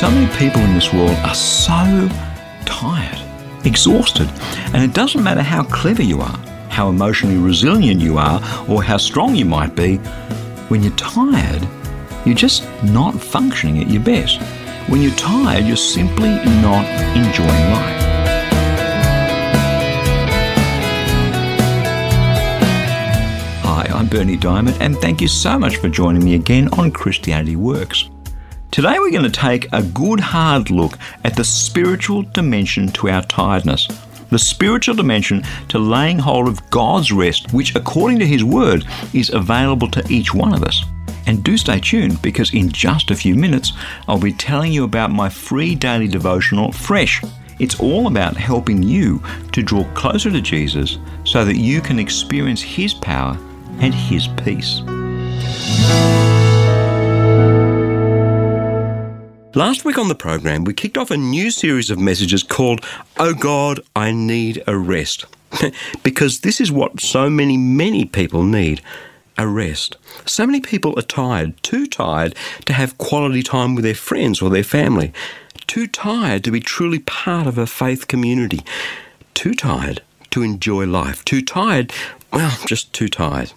So many people in this world are so tired, exhausted, and it doesn't matter how clever you are, how emotionally resilient you are, or how strong you might be. When you're tired, you're just not functioning at your best. When you're tired, you're simply not enjoying life. Hi, I'm Bernie Dymet, and thank you so much for joining me again on Christianity Works. Today we're going to take a good hard look at the spiritual dimension to our tiredness. The spiritual dimension to laying hold of God's rest, which according to His Word is available to each one of us. And do stay tuned because in just a few minutes I'll be telling you about my free daily devotional, Fresh. It's all about helping you to draw closer to Jesus so that you can experience His power and His peace. Last week on the program, we kicked off a new series of messages called Oh God, I Need a Rest. because this is what so many, many people need a rest. So many people are tired, too tired to have quality time with their friends or their family, too tired to be truly part of a faith community, too tired to enjoy life, too tired, well, just too tired.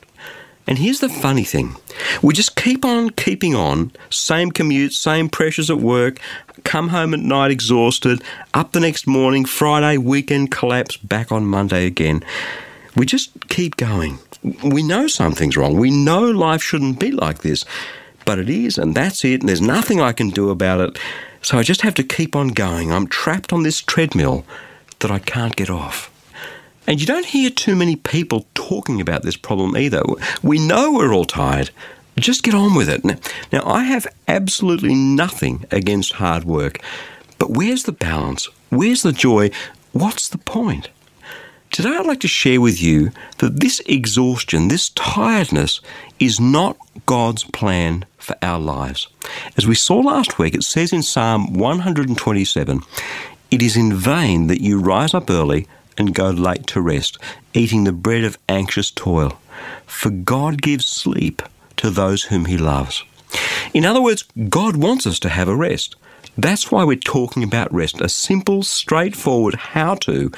And here's the funny thing we just keep on keeping on, same commute, same pressures at work, come home at night exhausted, up the next morning, Friday, weekend collapse, back on Monday again. We just keep going. We know something's wrong. We know life shouldn't be like this, but it is, and that's it, and there's nothing I can do about it. So I just have to keep on going. I'm trapped on this treadmill that I can't get off. And you don't hear too many people talking about this problem either. We know we're all tired. Just get on with it. Now, I have absolutely nothing against hard work, but where's the balance? Where's the joy? What's the point? Today, I'd like to share with you that this exhaustion, this tiredness, is not God's plan for our lives. As we saw last week, it says in Psalm 127 It is in vain that you rise up early and go late to rest, eating the bread of anxious toil. For God gives sleep to those whom He loves. In other words, God wants us to have a rest. That's why we're talking about rest, a simple, straightforward how to,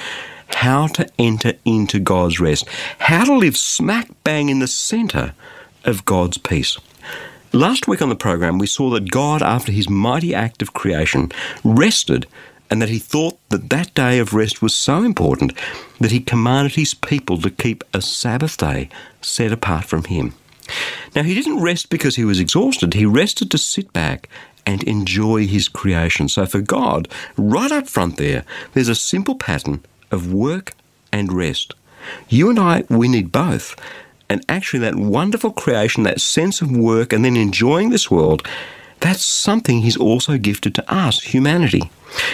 how to enter into God's rest, how to live smack bang in the centre of God's peace. Last week on the program, we saw that God, after his mighty act of creation, rested and that he thought that that day of rest was so important that he commanded his people to keep a Sabbath day set apart from him. Now, he didn't rest because he was exhausted, he rested to sit back and enjoy his creation. So, for God, right up front there, there's a simple pattern of work and rest. You and I, we need both. And actually, that wonderful creation, that sense of work, and then enjoying this world, that's something He's also gifted to us, humanity.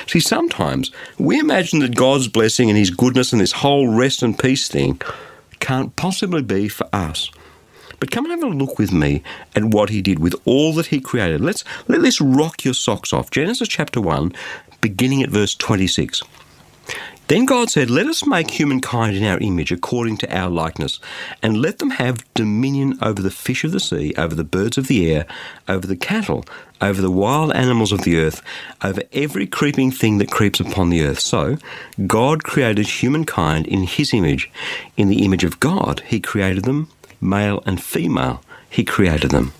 See, sometimes we imagine that God's blessing and His goodness and this whole rest and peace thing can't possibly be for us. But come and have a look with me at what He did with all that He created. Let's let this rock your socks off. Genesis chapter 1, beginning at verse 26. Then God said, Let us make humankind in our image according to our likeness, and let them have dominion over the fish of the sea, over the birds of the air, over the cattle, over the wild animals of the earth, over every creeping thing that creeps upon the earth. So God created humankind in his image. In the image of God, he created them, male and female, he created them.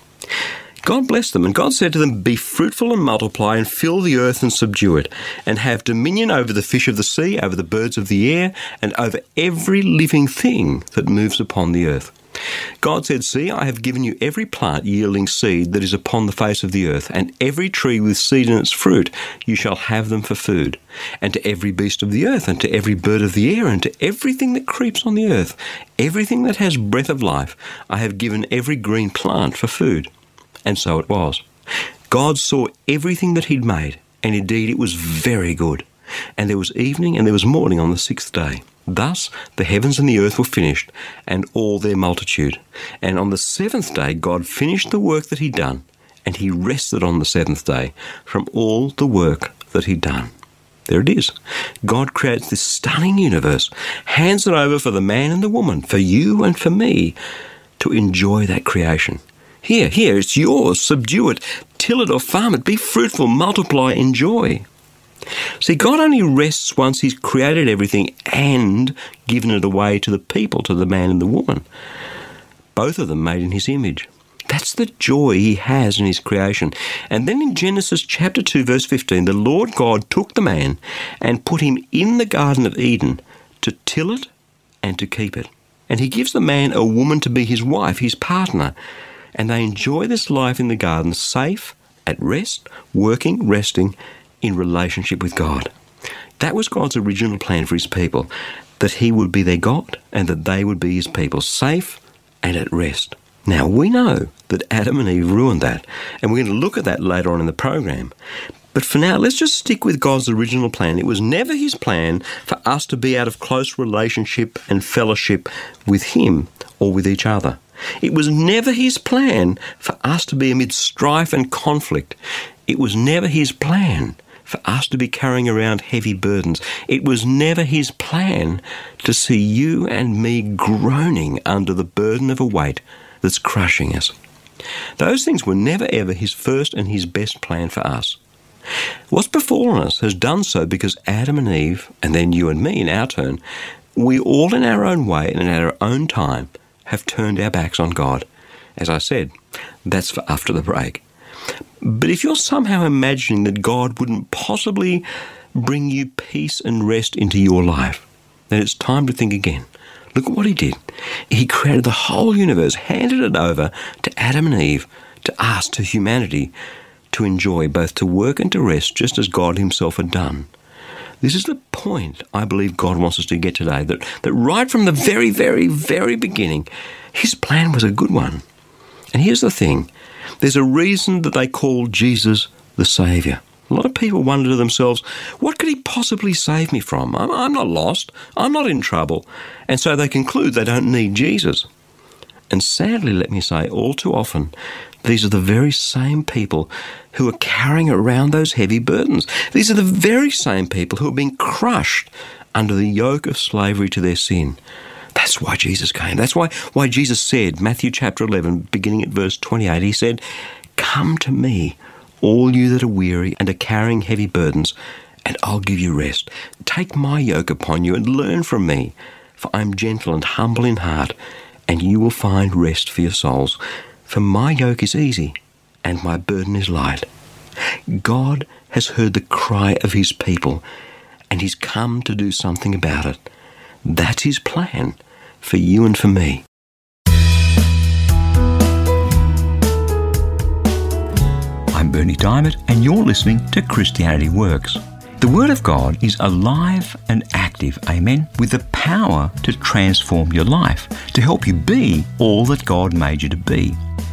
God blessed them, and God said to them, Be fruitful and multiply, and fill the earth and subdue it, and have dominion over the fish of the sea, over the birds of the air, and over every living thing that moves upon the earth. God said, See, I have given you every plant yielding seed that is upon the face of the earth, and every tree with seed in its fruit, you shall have them for food. And to every beast of the earth, and to every bird of the air, and to everything that creeps on the earth, everything that has breath of life, I have given every green plant for food. And so it was. God saw everything that he'd made, and indeed it was very good. And there was evening and there was morning on the sixth day. Thus the heavens and the earth were finished, and all their multitude. And on the seventh day God finished the work that he'd done, and he rested on the seventh day from all the work that he'd done. There it is. God creates this stunning universe, hands it over for the man and the woman, for you and for me, to enjoy that creation. Here, here, it's yours. Subdue it, till it or farm it. Be fruitful, multiply, enjoy. See, God only rests once He's created everything and given it away to the people, to the man and the woman. Both of them made in His image. That's the joy He has in His creation. And then in Genesis chapter 2, verse 15, the Lord God took the man and put him in the Garden of Eden to till it and to keep it. And He gives the man a woman to be his wife, his partner and they enjoy this life in the garden safe, at rest, working, resting in relationship with God. That was God's original plan for his people that he would be their God and that they would be his people, safe and at rest. Now, we know that Adam and Eve ruined that, and we're going to look at that later on in the program. But for now, let's just stick with God's original plan. It was never his plan for us to be out of close relationship and fellowship with him or with each other. It was never his plan for us to be amid strife and conflict. It was never his plan for us to be carrying around heavy burdens. It was never his plan to see you and me groaning under the burden of a weight that's crushing us. Those things were never ever his first and his best plan for us. What's befallen us has done so because Adam and Eve, and then you and me in our turn, we all in our own way and at our own time have turned our backs on God. As I said, that's for after the break. But if you're somehow imagining that God wouldn't possibly bring you peace and rest into your life, then it's time to think again. Look at what He did. He created the whole universe, handed it over to Adam and Eve, to us, to humanity, to enjoy, both to work and to rest, just as God Himself had done. This is the point I believe God wants us to get today that, that right from the very, very, very beginning, His plan was a good one. And here's the thing there's a reason that they call Jesus the Saviour. A lot of people wonder to themselves, what could he possibly save me from? I'm, I'm, not lost. I'm not in trouble. And so they conclude they don't need Jesus. And sadly, let me say, all too often, these are the very same people who are carrying around those heavy burdens. These are the very same people who are being crushed under the yoke of slavery to their sin. That's why Jesus came. That's why, why Jesus said, Matthew chapter 11, beginning at verse 28, he said, Come to me, all you that are weary and are carrying heavy burdens, and I'll give you rest. Take my yoke upon you and learn from me, for I am gentle and humble in heart, and you will find rest for your souls. For my yoke is easy and my burden is light. God has heard the cry of his people and he's come to do something about it. That's his plan for you and for me. I'm Bernie Dymet, and you're listening to Christianity Works. The Word of God is alive and active, amen, with the power to transform your life, to help you be all that God made you to be.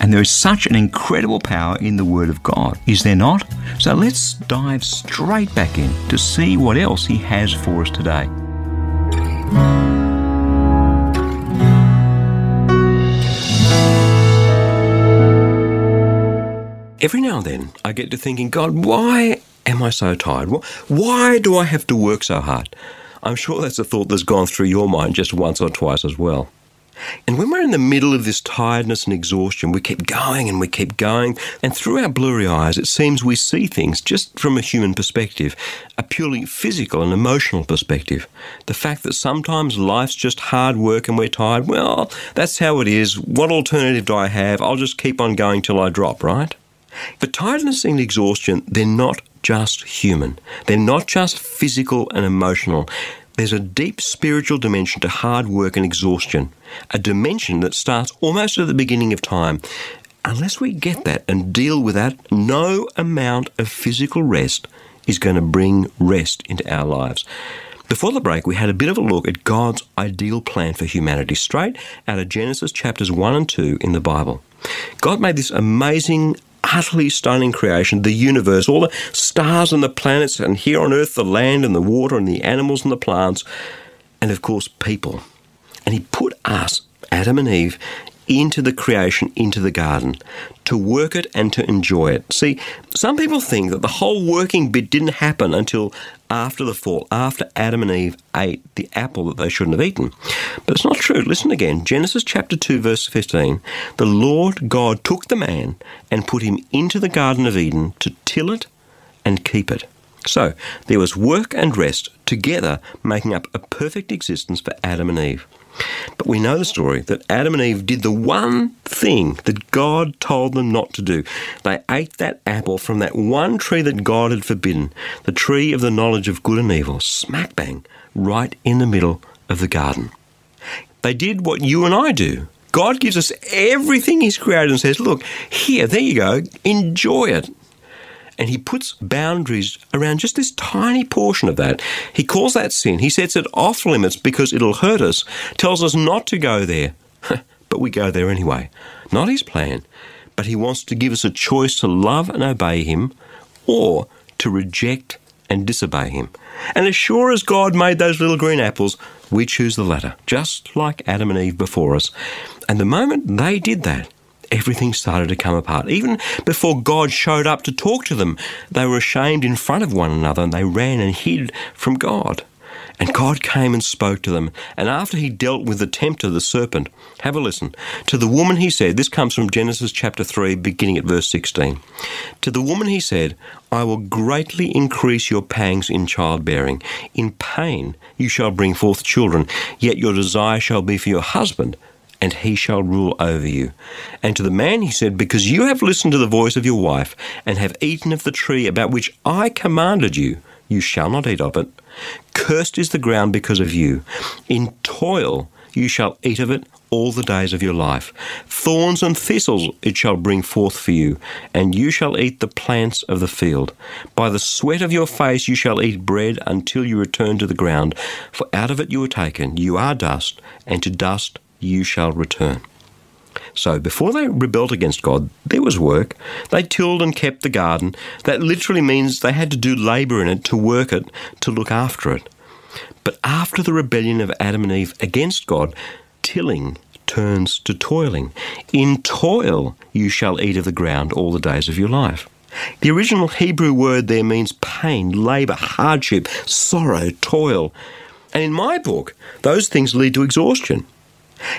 And there is such an incredible power in the Word of God, is there not? So let's dive straight back in to see what else He has for us today. every now and then I get to thinking, God, why am I so tired? Why do I have to work so hard? I'm sure that's a thought that's gone through your mind just once or twice as well. And when we're in the middle of this tiredness and exhaustion, we keep going and we keep going. And through our blurry eyes, it seems we see things just from a human perspective, a purely physical and emotional perspective. The fact that sometimes life's just hard work and we're tired, well, that's how it is. What alternative do I have? I'll just keep on going till I drop, right? But tiredness and exhaustion, they're not just human. They're not just physical and emotional. There's a deep spiritual dimension to hard work and exhaustion, a dimension that starts almost at the beginning of time. Unless we get that and deal with that, no amount of physical rest is going to bring rest into our lives. Before the break, we had a bit of a look at God's ideal plan for humanity, straight out of Genesis chapters 1 and 2 in the Bible. God made this amazing utterly stunning creation, the universe, all the stars and the planets, and here on earth, the land and the water and the animals and the plants, and of course, people. And He put us, Adam and Eve, into the creation, into the garden, to work it and to enjoy it. See, some people think that the whole working bit didn't happen until after the fall, after Adam and Eve ate the apple that they shouldn't have eaten. But it's not true. Listen again. Genesis chapter 2, verse 15. The Lord God took the man and put him into the Garden of Eden to till it and keep it. So there was work and rest together, making up a perfect existence for Adam and Eve. But we know the story that Adam and Eve did the one thing that God told them not to do. They ate that apple from that one tree that God had forbidden, the tree of the knowledge of good and evil, smack bang, right in the middle of the garden. They did what you and I do. God gives us everything He's created and says, Look, here, there you go, enjoy it and he puts boundaries around just this tiny portion of that. He calls that sin. He sets it off limits because it'll hurt us, tells us not to go there. but we go there anyway. Not his plan, but he wants to give us a choice to love and obey him or to reject and disobey him. And as sure as God made those little green apples, we choose the latter, just like Adam and Eve before us. And the moment they did that, everything started to come apart. Even before God showed up to talk to them, they were ashamed in front of one another and they ran and hid from God. And God came and spoke to them. And after he dealt with the tempter, the serpent, have a listen. To the woman he said, this comes from Genesis chapter 3, beginning at verse 16. To the woman he said, I will greatly increase your pangs in childbearing. In pain you shall bring forth children, yet your desire shall be for your husband and he shall rule over you. And to the man he said, Because you have listened to the voice of your wife, and have eaten of the tree about which I commanded you, you shall not eat of it. Cursed is the ground because of you. In toil you shall eat of it all the days of your life. Thorns and thistles it shall bring forth for you, and you shall eat the plants of the field. By the sweat of your face you shall eat bread until you return to the ground, for out of it you were taken. You are dust, and to dust you shall return. So before they rebelled against God, there was work. They tilled and kept the garden. That literally means they had to do labour in it, to work it, to look after it. But after the rebellion of Adam and Eve against God, tilling turns to toiling. In toil you shall eat of the ground all the days of your life. The original Hebrew word there means pain, labour, hardship, sorrow, toil. And in my book, those things lead to exhaustion.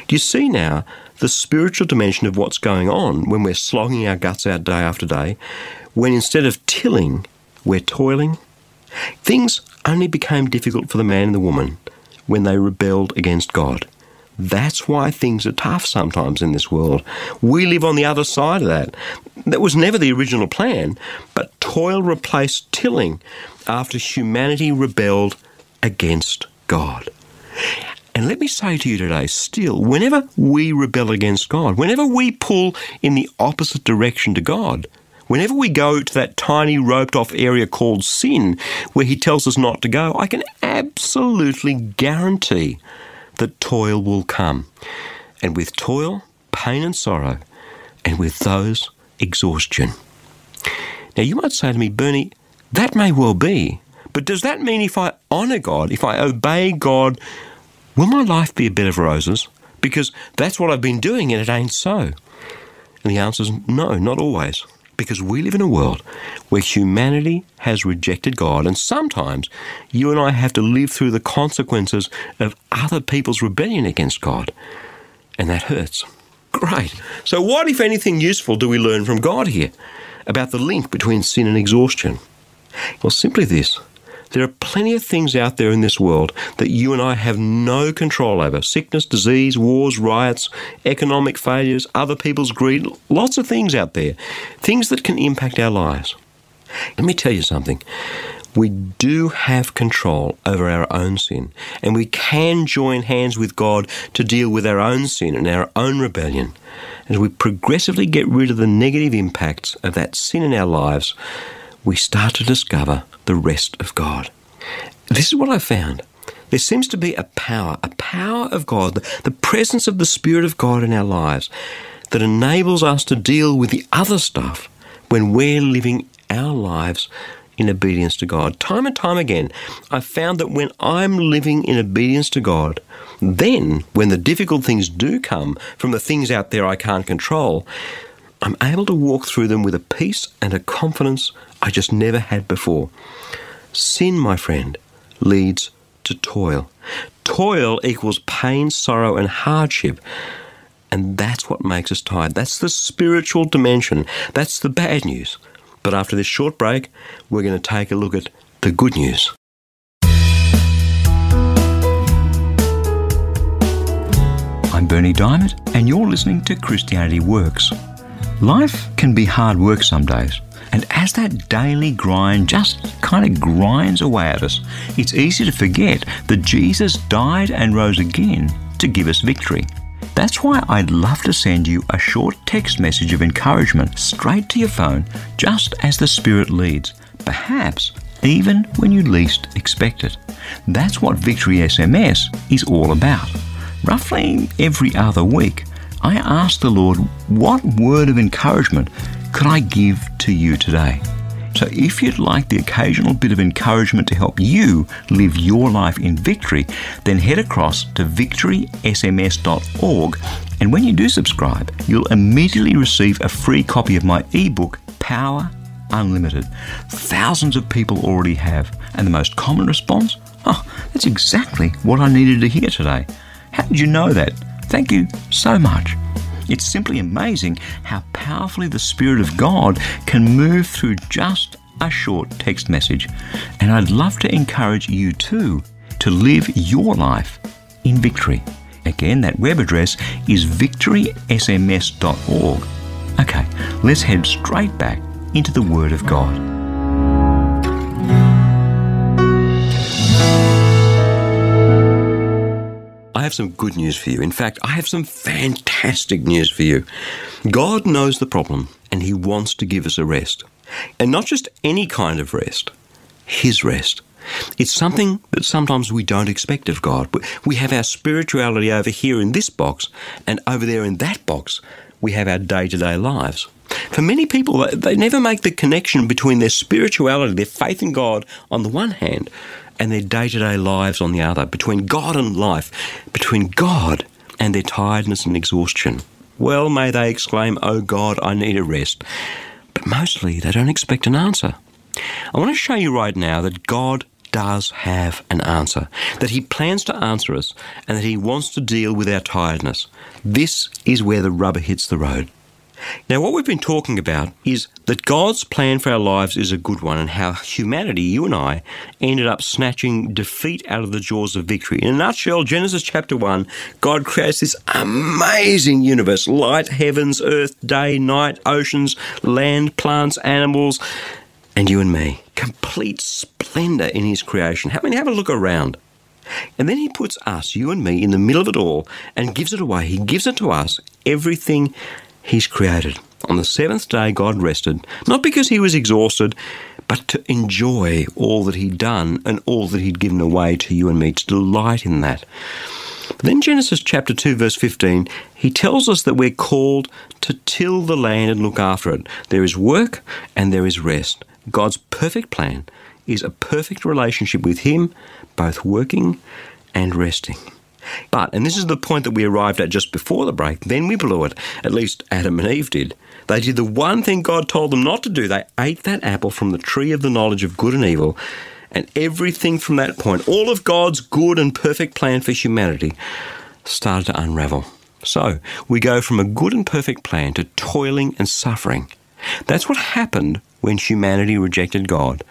Do you see now the spiritual dimension of what's going on when we're slogging our guts out day after day, when instead of tilling, we're toiling? Things only became difficult for the man and the woman when they rebelled against God. That's why things are tough sometimes in this world. We live on the other side of that. That was never the original plan, but toil replaced tilling after humanity rebelled against God. And let me say to you today, still, whenever we rebel against God, whenever we pull in the opposite direction to God, whenever we go to that tiny roped off area called sin, where He tells us not to go, I can absolutely guarantee that toil will come. And with toil, pain and sorrow, and with those, exhaustion. Now, you might say to me, Bernie, that may well be, but does that mean if I honour God, if I obey God, Will my life be a bed of roses? Because that's what I've been doing and it ain't so. And the answer is no, not always. Because we live in a world where humanity has rejected God, and sometimes you and I have to live through the consequences of other people's rebellion against God. And that hurts. Great. So, what, if anything, useful do we learn from God here about the link between sin and exhaustion? Well, simply this there are plenty of things out there in this world that you and I have no control over sickness, disease, wars, riots, economic failures, other people's greed, lots of things out there, things that can impact our lives. Let me tell you something. We do have control over our own sin, and we can join hands with God to deal with our own sin and our own rebellion. As we progressively get rid of the negative impacts of that sin in our lives, we start to discover the rest of God. This is what I found. There seems to be a power, a power of God, the presence of the Spirit of God in our lives that enables us to deal with the other stuff when we're living our lives in obedience to God. Time and time again, I've found that when I'm living in obedience to God, then when the difficult things do come from the things out there I can't control, I'm able to walk through them with a peace and a confidence I just never had before. Sin, my friend, leads to toil. Toil equals pain, sorrow, and hardship. And that's what makes us tired. That's the spiritual dimension. That's the bad news. But after this short break, we're going to take a look at the good news. I'm Bernie Dymet, and you're listening to Christianity Works. Life can be hard work some days, and as that daily grind just kind of grinds away at us, it's easy to forget that Jesus died and rose again to give us victory. That's why I'd love to send you a short text message of encouragement straight to your phone just as the Spirit leads, perhaps even when you least expect it. That's what Victory SMS is all about. Roughly every other week, I ask the Lord, what word of encouragement could I give to you today? So, if you'd like the occasional bit of encouragement to help you live your life in victory, then head across to victorysms.org. And when you do subscribe, you'll immediately receive a free copy of my ebook, Power Unlimited. Thousands of people already have. And the most common response? Oh, that's exactly what I needed to hear today. How did you know that? Thank you so much. It's simply amazing how powerfully the Spirit of God can move through just a short text message. And I'd love to encourage you too to live your life in victory. Again, that web address is victorysms.org. Okay, let's head straight back into the Word of God. I have some good news for you. In fact, I have some fantastic news for you. God knows the problem and He wants to give us a rest. And not just any kind of rest, His rest. It's something that sometimes we don't expect of God. We have our spirituality over here in this box, and over there in that box, we have our day to day lives. For many people, they never make the connection between their spirituality, their faith in God on the one hand, and their day to day lives on the other, between God and life, between God and their tiredness and exhaustion. Well, may they exclaim, Oh God, I need a rest. But mostly they don't expect an answer. I want to show you right now that God does have an answer, that He plans to answer us, and that He wants to deal with our tiredness. This is where the rubber hits the road. Now, what we've been talking about is that God's plan for our lives is a good one, and how humanity, you and I, ended up snatching defeat out of the jaws of victory. In a nutshell, Genesis chapter 1, God creates this amazing universe light, heavens, earth, day, night, oceans, land, plants, animals, and you and me. Complete splendor in His creation. I mean, have a look around. And then he puts us, you and me, in the middle of it all and gives it away. He gives it to us, everything He's created. On the seventh day, God rested, not because he was exhausted, but to enjoy all that he'd done and all that he'd given away to you and me, to delight in that. Then, Genesis chapter 2, verse 15, he tells us that we're called to till the land and look after it. There is work and there is rest. God's perfect plan is a perfect relationship with Him, both working and resting. But, and this is the point that we arrived at just before the break, then we blew it, at least Adam and Eve did. They did the one thing God told them not to do. They ate that apple from the tree of the knowledge of good and evil. And everything from that point, all of God's good and perfect plan for humanity, started to unravel. So we go from a good and perfect plan to toiling and suffering. That's what happened when humanity rejected God.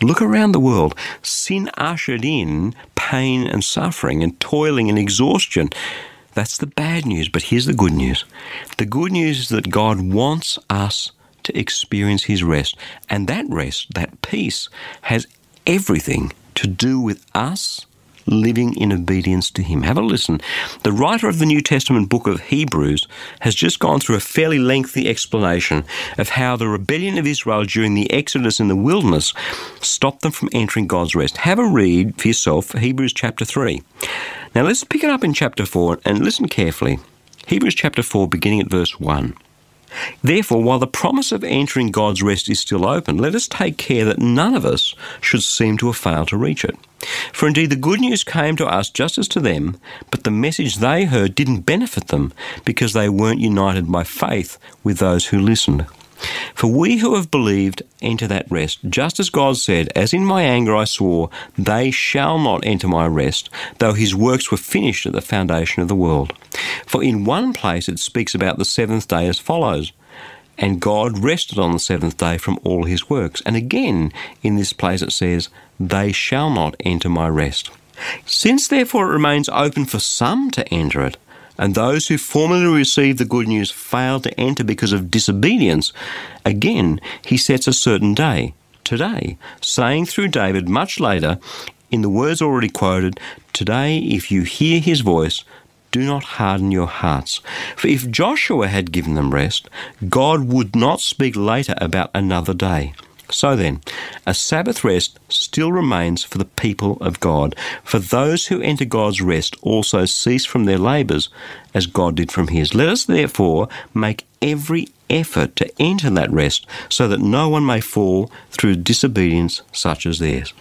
Look around the world. Sin ushered in pain and suffering and toiling and exhaustion. That's the bad news, but here's the good news. The good news is that God wants us to experience His rest, and that rest, that peace, has everything to do with us living in obedience to Him. Have a listen. The writer of the New Testament book of Hebrews has just gone through a fairly lengthy explanation of how the rebellion of Israel during the Exodus in the wilderness stopped them from entering God's rest. Have a read for yourself, Hebrews chapter 3. Now let's pick it up in chapter 4 and listen carefully. Hebrews chapter 4, beginning at verse 1. Therefore, while the promise of entering God's rest is still open, let us take care that none of us should seem to have failed to reach it. For indeed, the good news came to us just as to them, but the message they heard didn't benefit them because they weren't united by faith with those who listened. For we who have believed enter that rest, just as God said, As in my anger I swore, they shall not enter my rest, though his works were finished at the foundation of the world. For in one place it speaks about the seventh day as follows And God rested on the seventh day from all his works. And again, in this place it says, They shall not enter my rest. Since therefore it remains open for some to enter it, and those who formerly received the good news failed to enter because of disobedience, again he sets a certain day, today, saying through David much later, in the words already quoted, Today, if you hear his voice, do not harden your hearts. For if Joshua had given them rest, God would not speak later about another day. So then, a Sabbath rest still remains for the people of God. For those who enter God's rest also cease from their labours, as God did from his. Let us therefore make every effort to enter that rest, so that no one may fall through disobedience such as theirs.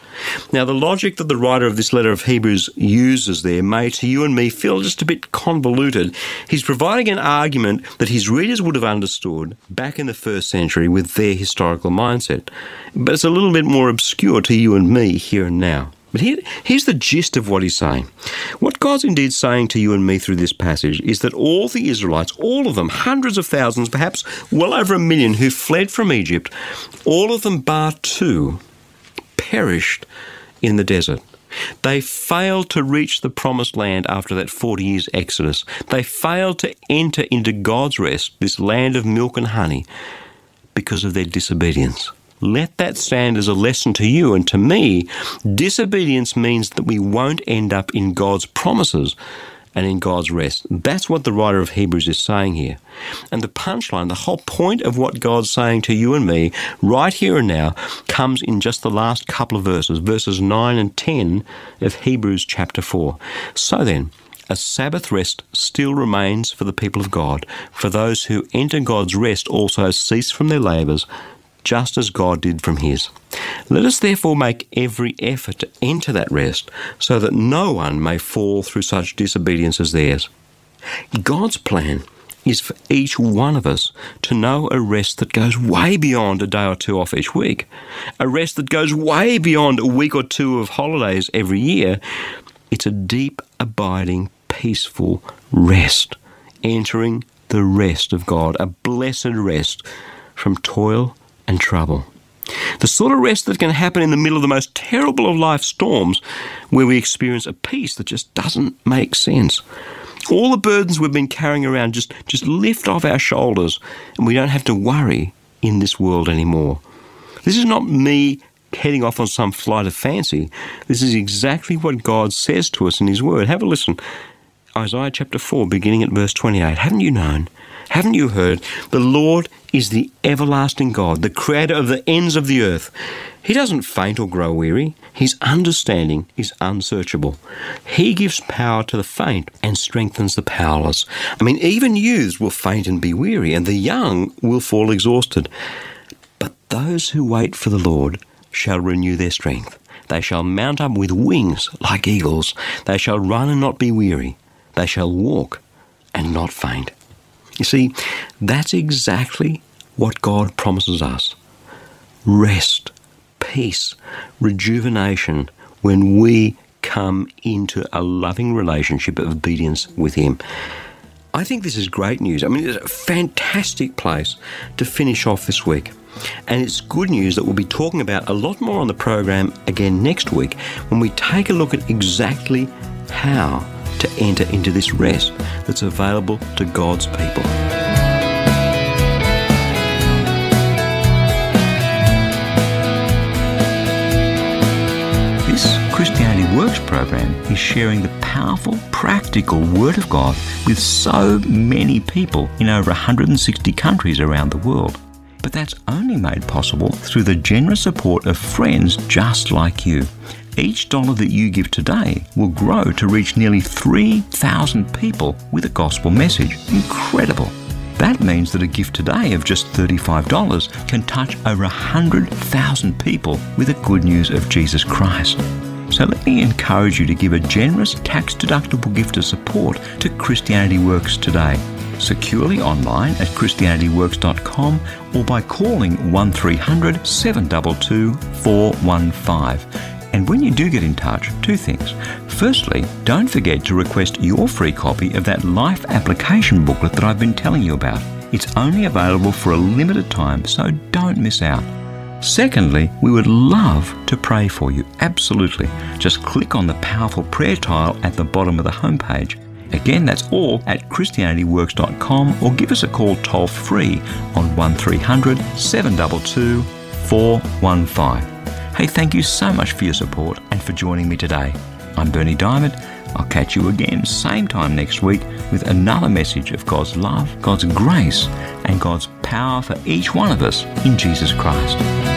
Now, the logic that the writer of this letter of Hebrews uses there may to you and me feel just a bit convoluted. He's providing an argument that his readers would have understood back in the first century with their historical mindset, but it's a little bit more obscure to you and me here and now. But here, here's the gist of what he's saying. What God's indeed saying to you and me through this passage is that all the Israelites, all of them, hundreds of thousands, perhaps well over a million, who fled from Egypt, all of them bar two, perished in the desert. They failed to reach the promised land after that 40 years exodus. They failed to enter into God's rest, this land of milk and honey, because of their disobedience. Let that stand as a lesson to you and to me. Disobedience means that we won't end up in God's promises and in God's rest. That's what the writer of Hebrews is saying here. And the punchline, the whole point of what God's saying to you and me right here and now comes in just the last couple of verses, verses 9 and 10 of Hebrews chapter 4. So then, a Sabbath rest still remains for the people of God. For those who enter God's rest also cease from their labours just as God did from his. Let us therefore make every effort to enter that rest, so that no one may fall through such disobedience as theirs. God's plan is for each one of us to know a rest that goes way beyond a day or two off each week, a rest that goes way beyond a week or two of holidays every year. It's a deep, abiding, peaceful rest, entering the rest of God, a blessed rest from toil and trouble. The sort of rest that can happen in the middle of the most terrible of life storms, where we experience a peace that just doesn't make sense. All the burdens we've been carrying around just, just lift off our shoulders, and we don't have to worry in this world anymore. This is not me heading off on some flight of fancy. This is exactly what God says to us in His Word. Have a listen. Isaiah chapter 4, beginning at verse 28. Haven't you known? Haven't you heard? The Lord is the everlasting God, the creator of the ends of the earth. He doesn't faint or grow weary. His understanding is unsearchable. He gives power to the faint and strengthens the powerless. I mean, even youths will faint and be weary, and the young will fall exhausted. But those who wait for the Lord shall renew their strength. They shall mount up with wings like eagles. They shall run and not be weary. They shall walk and not faint. You see, that's exactly what God promises us rest, peace, rejuvenation when we come into a loving relationship of obedience with Him. I think this is great news. I mean, it's a fantastic place to finish off this week. And it's good news that we'll be talking about a lot more on the program again next week when we take a look at exactly how to enter into this rest that's available to God's people. This Christianity Works program is sharing the powerful, practical Word of God with so many people in over 160 countries around the world. But that's only made possible through the generous support of friends just like you. Each dollar that you give today will grow to reach nearly 3,000 people with a gospel message. Incredible! That means that a gift today of just $35 can touch over 100,000 people with the good news of Jesus Christ. So let me encourage you to give a generous tax deductible gift of support to Christianity Works today. Securely online at ChristianityWorks.com or by calling 1300 722 415. And when you do get in touch, two things. Firstly, don't forget to request your free copy of that life application booklet that I've been telling you about. It's only available for a limited time, so don't miss out. Secondly, we would love to pray for you. Absolutely. Just click on the powerful prayer tile at the bottom of the homepage. Again, that's all at ChristianityWorks.com or give us a call toll free on 1300 722 415. Hey, thank you so much for your support and for joining me today. I'm Bernie Dymet. I'll catch you again same time next week with another message of God's love, God's grace, and God's power for each one of us in Jesus Christ.